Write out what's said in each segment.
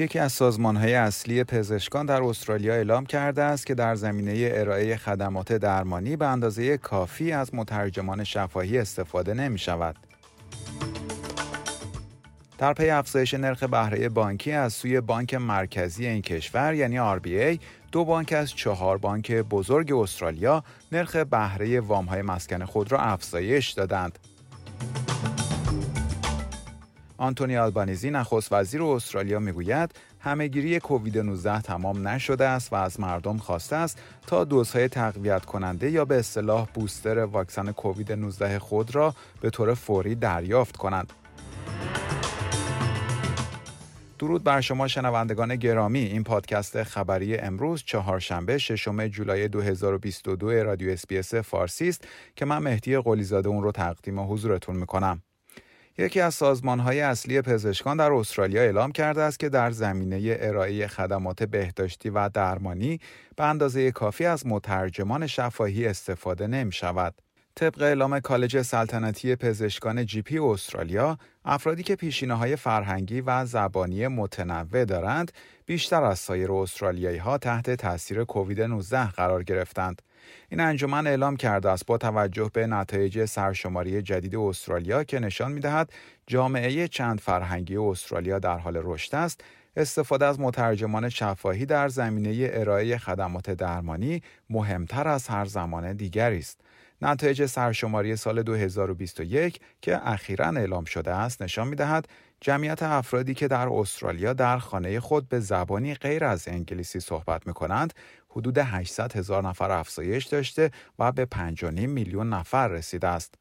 یکی از سازمانهای اصلی پزشکان در استرالیا اعلام کرده است که در زمینه ارائه خدمات درمانی به اندازه کافی از مترجمان شفاهی استفاده نمی شود. در پی افزایش نرخ بهره بانکی از سوی بانک مرکزی این کشور یعنی RBA دو بانک از چهار بانک بزرگ استرالیا نرخ بهره وامهای مسکن خود را افزایش دادند. آنتونی آلبانیزی نخست وزیر استرالیا می‌گوید همه‌گیری کووید 19 تمام نشده است و از مردم خواسته است تا دوزهای تقویت کننده یا به اصطلاح booster واکسن کووید 19 خود را به طور فوری دریافت کنند. درود بر شما شنوندگان گرامی این پادکست خبری امروز چهارشنبه ششم جولای 2022 رادیو SBS فارسی است که من مهدی قلیزاده اون رو تقدیم حضورتون می‌کنم یکی از سازمانهای اصلی پزشکان در استرالیا اعلام کرده است که در زمینه ارائه خدمات بهداشتی و درمانی به اندازه کافی از مترجمان شفاهی استفاده نمی شود. طبق اعلام کالج سلطنتی پزشکان جی پی استرالیا، افرادی که پیشینه های فرهنگی و زبانی متنوع دارند، بیشتر از سایر استرالیایی ها تحت تاثیر کووید 19 قرار گرفتند. این انجمن اعلام کرده است با توجه به نتایج سرشماری جدید استرالیا که نشان می‌دهد جامعه چند فرهنگی استرالیا در حال رشد است استفاده از مترجمان شفاهی در زمینه ارائه خدمات درمانی مهمتر از هر زمان دیگری است. نتایج سرشماری سال 2021 که اخیرا اعلام شده است نشان می دهد جمعیت افرادی که در استرالیا در خانه خود به زبانی غیر از انگلیسی صحبت می کنند حدود 800 هزار نفر افزایش داشته و به 5.5 میلیون نفر رسیده است.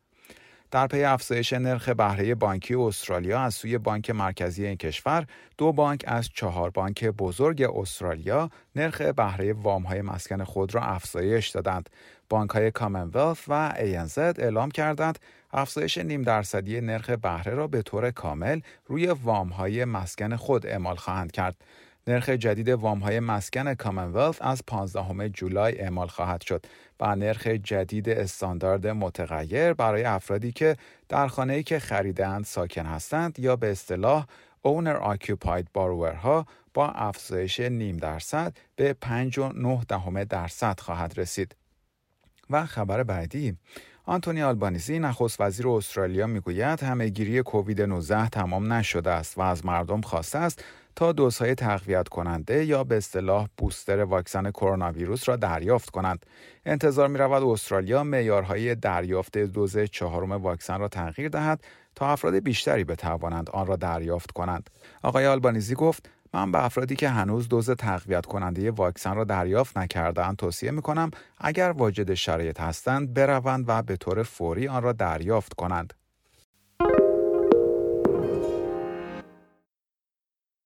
در پی افزایش نرخ بهره بانکی استرالیا از سوی بانک مرکزی این کشور دو بانک از چهار بانک بزرگ استرالیا نرخ بهره وام های مسکن خود را افزایش دادند. بانک های کامنولث و ANZ اعلام کردند افزایش نیم درصدی نرخ بهره را به طور کامل روی وام های مسکن خود اعمال خواهند کرد. نرخ جدید وام های مسکن کامنولث از 15 جولای اعمال خواهد شد و نرخ جدید استاندارد متغیر برای افرادی که در خانه‌ای که خریدند ساکن هستند یا به اصطلاح Owner Occupied Borrower ها با افزایش نیم درصد به 5.9 دهم درصد خواهد رسید. و خبر بعدی آنتونی آلبانیزی نخست وزیر استرالیا می‌گوید همهگیری کووید 19 تمام نشده است و از مردم خواسته است تا دوزهای تقویت کننده یا به اصطلاح بوستر واکسن کرونا ویروس را دریافت کنند. انتظار می رود استرالیا معیارهای دریافت دوز چهارم واکسن را تغییر دهد تا افراد بیشتری بتوانند آن را دریافت کنند. آقای آلبانیزی گفت من به افرادی که هنوز دوز تقویت کننده واکسن را دریافت نکردند توصیه می کنم اگر واجد شرایط هستند بروند و به طور فوری آن را دریافت کنند.